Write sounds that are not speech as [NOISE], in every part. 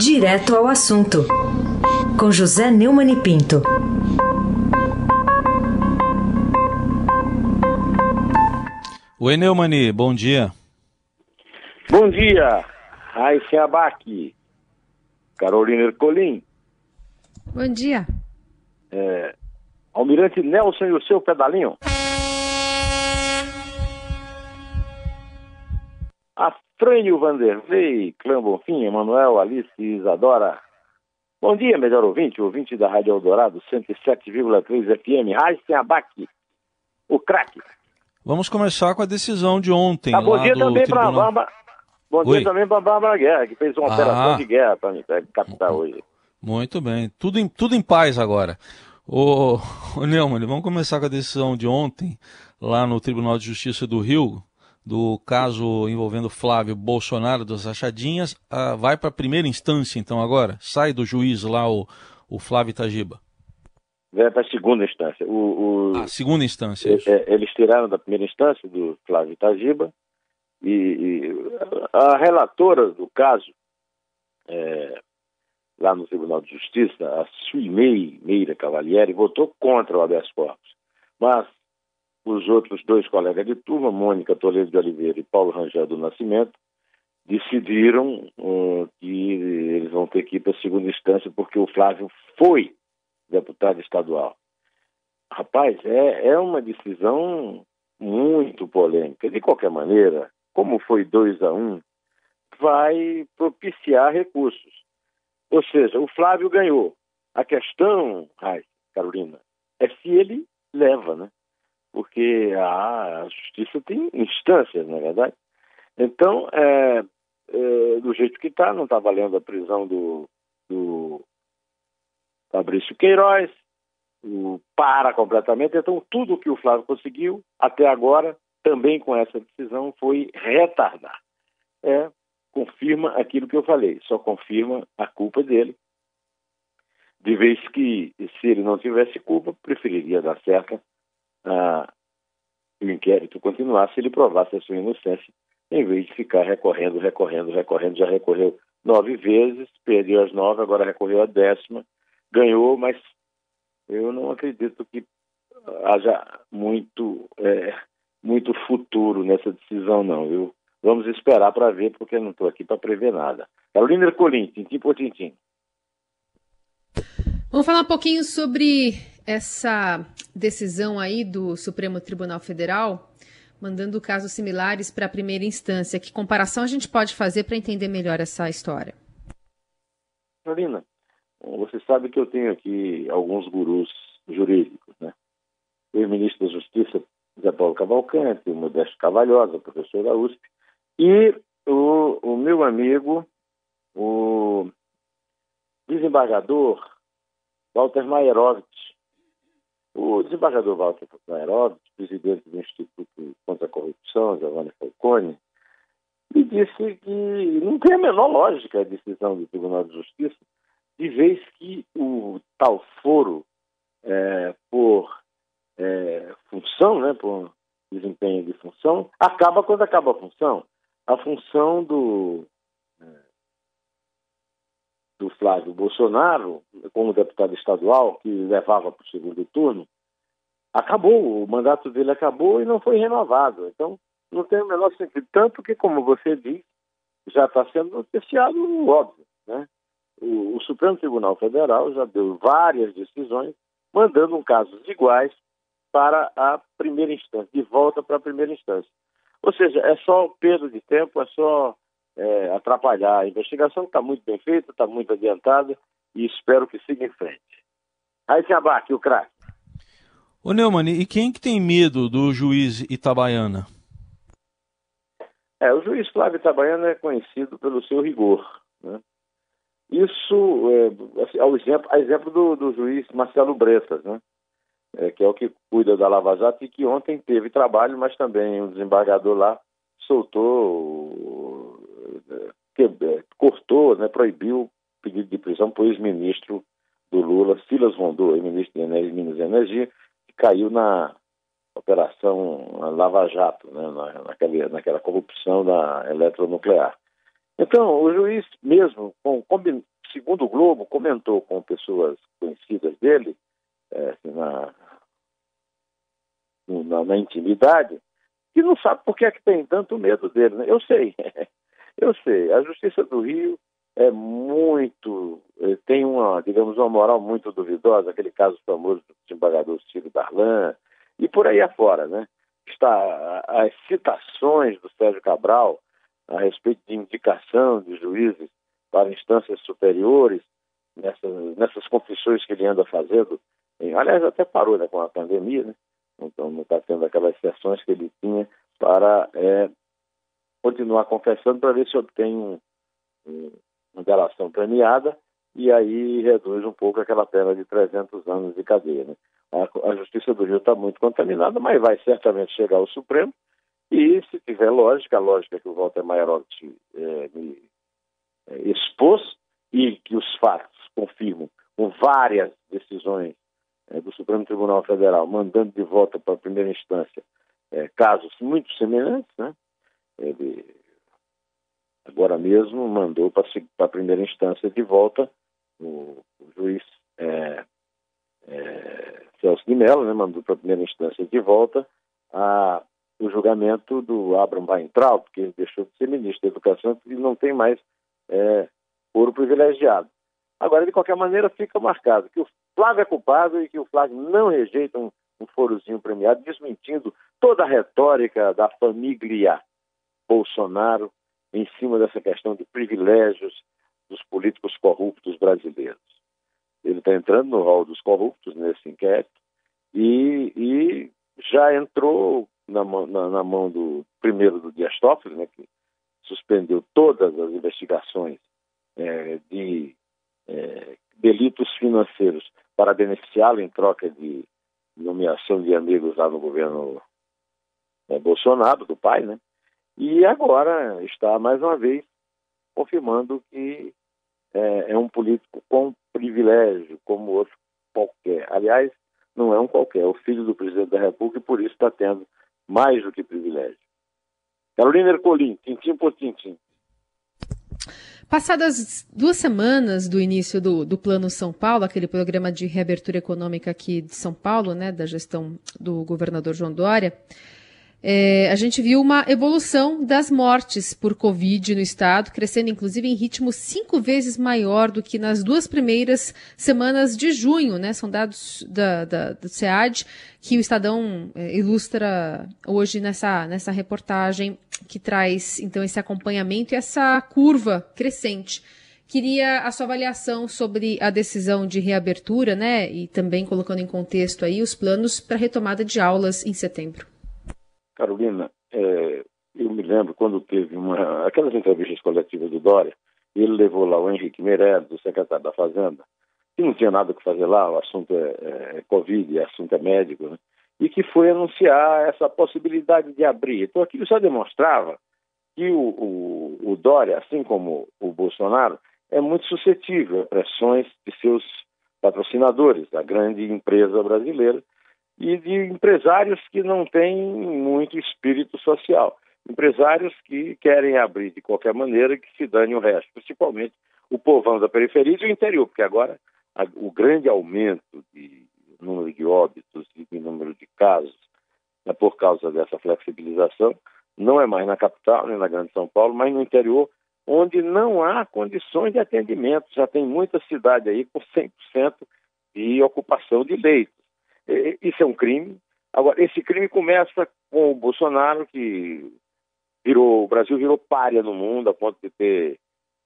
Direto ao assunto, com José Neumann e Pinto. Oi, Neumani, bom dia. Bom dia, Raíssa Abac, Carolina Ercolim. Bom dia. É, Almirante Nelson e o seu pedalinho. Afrânio Vanderlei, Clã Bonfim, Emanuel, Alice e Isadora. Bom dia, melhor ouvinte, ouvinte da Rádio Eldorado, 107,3 FM, Raíssa Abac, o craque. Vamos começar com a decisão de ontem. Ah, bom dia também para a. Bárbara. Bom Oi. dia também para a Bárbara Guerra, que fez uma Ah. operação de guerra para me captar hoje. Muito bem, tudo em, tudo em paz agora. Ô, ô Neumann, vamos começar com a decisão de ontem, lá no Tribunal de Justiça do Rio, do caso envolvendo Flávio Bolsonaro das Rachadinhas. Ah, vai para a primeira instância, então, agora? Sai do juiz lá, o, o Flávio Itagiba. Vai para a segunda instância. O, o- Ah, segunda instância, isso. é, eles tiraram da primeira instância do Flávio Itagiba e, e a relatora do caso, é, lá no Tribunal de Justiça, a Suimei Meira Cavalieri, votou contra o habeas corpus. Mas os outros dois colegas de turma, Mônica Toledo de Oliveira e Paulo Rangel do Nascimento, decidiram hum, que eles vão ter que ir para a segunda instância porque o Flávio foi deputado estadual. Rapaz, é, é uma decisão muito polêmica. De qualquer maneira, como foi 2 a 1 um, vai propiciar recursos. Ou seja, o Flávio ganhou. A questão, ai, Carolina, é se ele leva, né? Porque a, justiça tem instâncias, na é verdade. Então, é, é, do jeito que está, não está valendo a prisão do, do Fabrício Queiroz, o para completamente. Então, tudo que o Flávio conseguiu até agora, também com essa decisão, foi retardar. É, confirma aquilo que eu falei, só confirma a culpa dele. De vez que, se ele não tivesse culpa, preferiria dar certo a o inquérito continuar se ele provasse a sua inocência, em vez de ficar recorrendo, recorrendo, recorrendo. Já recorreu nove vezes, perdeu as nove, agora recorreu a décima, ganhou, mas eu não acredito que haja muito, é, muito futuro nessa decisão, não. Eu, vamos esperar para ver, porque eu não estou aqui para prever nada. Carolina Ercolim, tintim por tintim. Vamos falar um pouquinho sobre essa decisão aí do Supremo Tribunal Federal, mandando casos similares para a primeira instância. Que comparação a gente pode fazer para entender melhor essa história? Carolina, você sabe que eu tenho aqui alguns gurus jurídicos, né? O ministro da Justiça, Zé Paulo Cavalcante, o Modesto Cavalhosa, professor da USP, e o, o meu amigo, o desembargador Walter Maierovitch. O desembargador Walter Maierovitch, presidente do Instituto contra a Corrupção, Giovanni Falcone, me disse que não tem a menor lógica a decisão do Tribunal de Justiça, de vez que o tal foro é, por é, função, né, por desempenho de função, acaba quando acaba a função. A função do, do Flávio Bolsonaro, como deputado estadual, que levava para o segundo turno, acabou, o mandato dele acabou e não foi renovado. Então, não tem o menor sentido. Tanto que, como você diz, já está sendo noticiado óbvio. Né? O, o Supremo Tribunal Federal já deu várias decisões mandando casos iguais para a primeira instância, de volta para a primeira instância. Ou seja, é só perda de tempo, é só é, atrapalhar a investigação, está muito bem feita, está muito adiantada e espero que siga em frente. Aí se abaque o craque. Ô Neumann, e quem que tem medo do juiz Itabaiana? É, o juiz Flávio Itabaiana é conhecido pelo seu rigor. Né? Isso é, assim, ao exemplo, a exemplo do, do juiz Marcelo Bretas, né? É, que é o que cuida da Lava Jato e que ontem teve trabalho, mas também o um desembargador lá soltou, cortou, né, proibiu pedido de prisão para o ex-ministro do Lula, Silas Rondô, ministro de Minas e Energia, que caiu na operação Lava Jato, né, naquela, naquela corrupção da eletronuclear. Então, o juiz mesmo, com, com, segundo o Globo, comentou com pessoas conhecidas dele, é, assim, na, na, na, intimidade, que não sabe por que é que tem tanto medo dele. Né? Eu sei, [LAUGHS] eu sei. A Justiça do Rio é muito, é, tem uma, digamos, uma moral muito duvidosa, aquele caso famoso do desembargador Ciro Darlan, e por aí afora, né? Está as citações do Sérgio Cabral a respeito de indicação de juízes para instâncias superiores, nessas, nessas confissões que ele anda fazendo. Aliás, até parou né, com a pandemia, né? Então não está tendo aquelas sessões que ele tinha para é, continuar confessando para ver se obtém um, um, delação premiada e aí reduz um pouco aquela pena de 300 anos de cadeia. Né? A, a Justiça do Rio está muito contaminada, mas vai certamente chegar ao Supremo e, se tiver lógica, a lógica que o Walter Maiorotti é, me é, expôs e que os fatos confirmam com várias decisões é, do Supremo Tribunal Federal mandando de volta para a primeira instância é, casos muito semelhantes, né? Ele agora mesmo mandou para a primeira instância de volta o, o juiz é, é, Celso de Mello, né? Mandou para a primeira instância de volta a, o julgamento do Abraham Weintraub, que ele deixou de ser ministro da Educação e não tem mais é, foro privilegiado. Agora, de qualquer maneira, fica marcado que o Flávio é culpado e que o Flávio não rejeita um, um forozinho premiado, desmentindo toda a retórica da família Bolsonaro em cima dessa questão de privilégios dos políticos corruptos brasileiros. Ele está entrando no rol dos corruptos nesse inquérito e, e já entrou na, na, na, mão do primeiro do Dias Toffoli, né, que suspendeu todas as investigações é, de é, delitos financeiros para beneficiá-lo em troca de nomeação de amigos lá no governo é, Bolsonaro, do pai, né? E agora está mais uma vez confirmando que é, é um político com privilégio, como outro qualquer. Aliás, não é um qualquer, é o filho do presidente da República e por isso está tendo mais do que privilégio. Carolina Ercolim, tintim por tintim. Passadas duas semanas do início do, do Plano São Paulo, aquele programa de reabertura econômica aqui de São Paulo, né, da gestão do governador João Dória, é, a gente viu uma evolução das mortes por Covid no estado, crescendo inclusive em ritmo cinco vezes maior do que nas duas primeiras semanas de junho, né? São dados da, da, do SEAD que o Estadão é, ilustra hoje nessa, nessa reportagem que traz então esse acompanhamento e essa curva crescente. Queria a sua avaliação sobre a decisão de reabertura, né? E também colocando em contexto aí os planos para retomada de aulas em setembro. Carolina, é, eu me lembro quando teve uma, aquelas entrevistas coletivas do Dória, ele levou lá o Henrique Meirelles, o secretário da Fazenda, que não tinha nada que fazer lá, o assunto é, é, é Covid, o assunto é médico, né? e que foi anunciar essa possibilidade de abrir. Então aquilo só demonstrava que o, o, o Dória, assim como o Bolsonaro, é muito suscetível a pressões de seus patrocinadores, da grande empresa brasileira, e de empresários que não têm muito espírito social. Empresários que querem abrir de qualquer maneira que se dane o resto, principalmente o povão da periferia e o interior, porque agora a, o grande aumento de número de óbitos e de número de casos né, por causa dessa flexibilização não é mais na capital, nem na Grande São Paulo, mas no interior, onde não há condições de atendimento. Já tem muita cidade aí com 100% de ocupação de leitos. Isso é um crime. Agora, esse crime começa com o Bolsonaro, que virou, o Brasil virou párea no mundo, a ponto de ter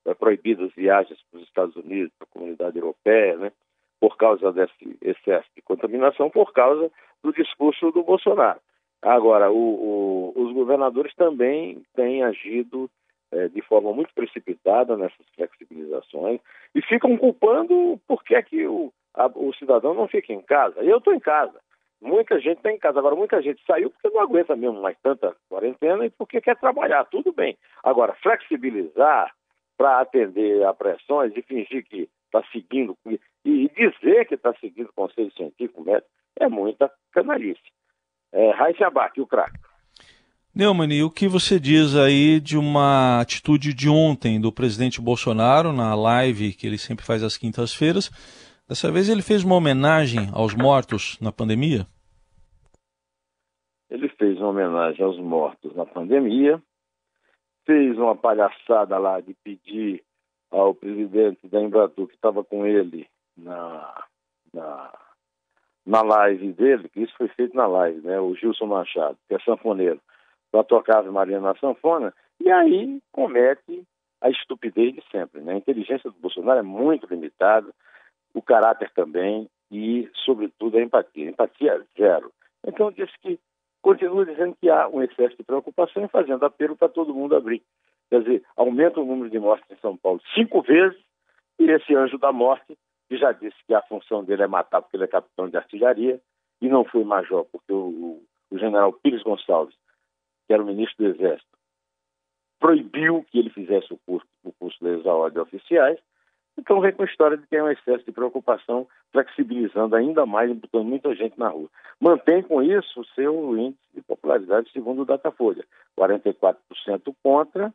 é, proibido as viagens para os Estados Unidos, para a comunidade europeia, né? por causa desse excesso de contaminação, por causa do discurso do Bolsonaro. Agora, o, o, os governadores também têm agido é, de forma muito precipitada nessas flexibilizações e ficam culpando por que, é que o, a, o cidadão não fica em casa. Eu estou em casa. Muita gente está em casa. Agora, muita gente saiu porque não aguenta mesmo mais tanta quarentena e porque quer trabalhar. Tudo bem. Agora, flexibilizar para atender a pressões e fingir que está seguindo e dizer que está seguindo o conselho científico médico é muita canalice. É, Raíssa Abac, o craque. Neumann, e o que você diz aí de uma atitude de ontem do presidente Bolsonaro na live que ele sempre faz às quintas-feiras? Dessa vez ele fez uma homenagem aos mortos na pandemia? Ele fez uma homenagem aos mortos na pandemia, fez uma palhaçada lá de pedir ao presidente da Embratur, que estava com ele na, na, na live dele, que isso foi feito na live, né? O Gilson Machado, que é sanfoneiro para tocar Ave Maria na sanfona, e aí comete a estupidez de sempre. Né? A inteligência do Bolsonaro é muito limitada, o caráter também e, sobretudo, a empatia. Empatia zero. Então, disse que continua dizendo que há um excesso de preocupação e fazendo apelo para todo mundo abrir. Quer dizer, aumenta o número de mortes em São Paulo cinco vezes e esse anjo da morte, que já disse que a função dele é matar porque ele é capitão de artilharia e não foi major, porque o, o general Pires Gonçalves que era o ministro do Exército, proibiu que ele fizesse o curso, o curso ordens oficiais. Então vem com a história de que é um excesso de preocupação, flexibilizando ainda mais e botando muita gente na rua. Mantém com isso o seu índice de popularidade, segundo o Datafolha. 44% contra,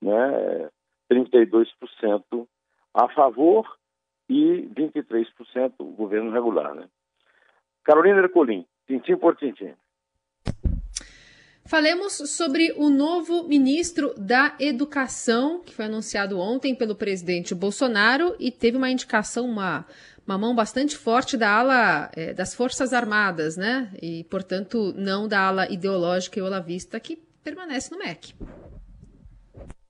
né, 32% a favor e 23% o governo regular. Né? Carolina Ercolim, tintim por tintim. Falemos sobre o novo ministro da Educação, que foi anunciado ontem pelo presidente Bolsonaro e teve uma indicação, uma, uma mão bastante forte da ala é, das Forças Armadas, né? E, portanto, não da ala ideológica e olavista que permanece no MEC.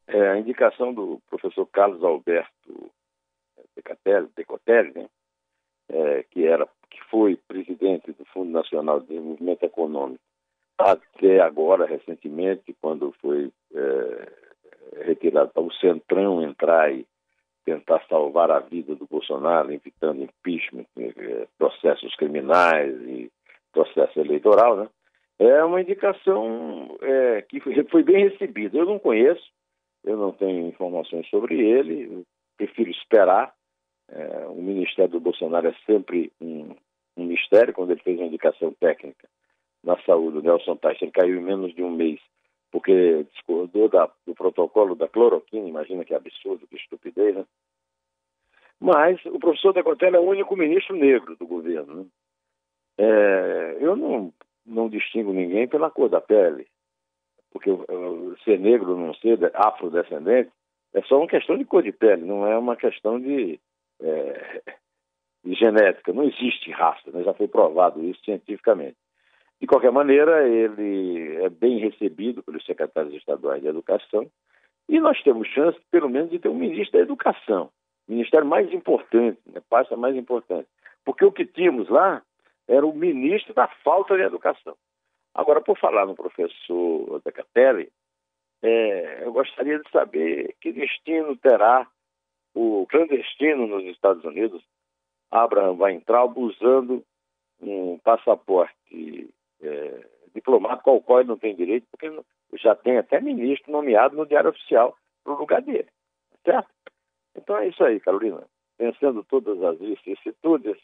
É, a indicação do professor Carlos Alberto Decotelli, né? É, que, era, que foi presidente do Fundo Nacional de Desenvolvimento Econômico até agora, recentemente, quando foi é, retirado para o Centrão entrar e tentar salvar a vida do Bolsonaro, evitando impeachment, é, processos criminais e processo eleitoral, né? É uma indicação é, que foi bem recebida. Eu não conheço, eu não tenho informações sobre ele, prefiro esperar. É, o Ministério do Bolsonaro é sempre um, um mistério, quando ele fez uma indicação técnica na saúde, o Nelson Tyson caiu em menos de um mês, porque discordou da, do protocolo da cloroquina, imagina que absurdo, que estupidez, né? Mas o professor Decotelli é o único ministro negro do governo. Né? É, eu não, não distingo ninguém pela cor da pele, porque ser negro não ser afrodescendente é só uma questão de cor de pele, não é uma questão de, é, de genética. Não existe raça, né? já foi provado isso cientificamente. De qualquer maneira, ele é bem recebido pelos secretários estaduais de educação e nós temos chance, pelo menos, de ter um ministro da educação, ministério mais importante, né, pasta mais importante. Porque o que tínhamos lá era o ministro da falta de educação. Agora, por falar no professor Decatelli, é, eu gostaria de saber que destino terá o clandestino nos Estados Unidos, Abraham Weintraub, usando um passaporte diplomático ao qual ele não tem direito, porque já tem até ministro nomeado no Diário Oficial para o lugar dele. Certo? Então é isso aí, Carolina. Pensando todas as vicissitudes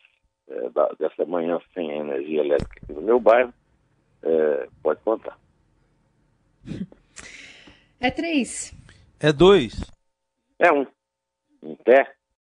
é, da, dessa manhã sem energia elétrica aqui no meu bairro, é, pode contar. É três. É dois. É um. Em pé.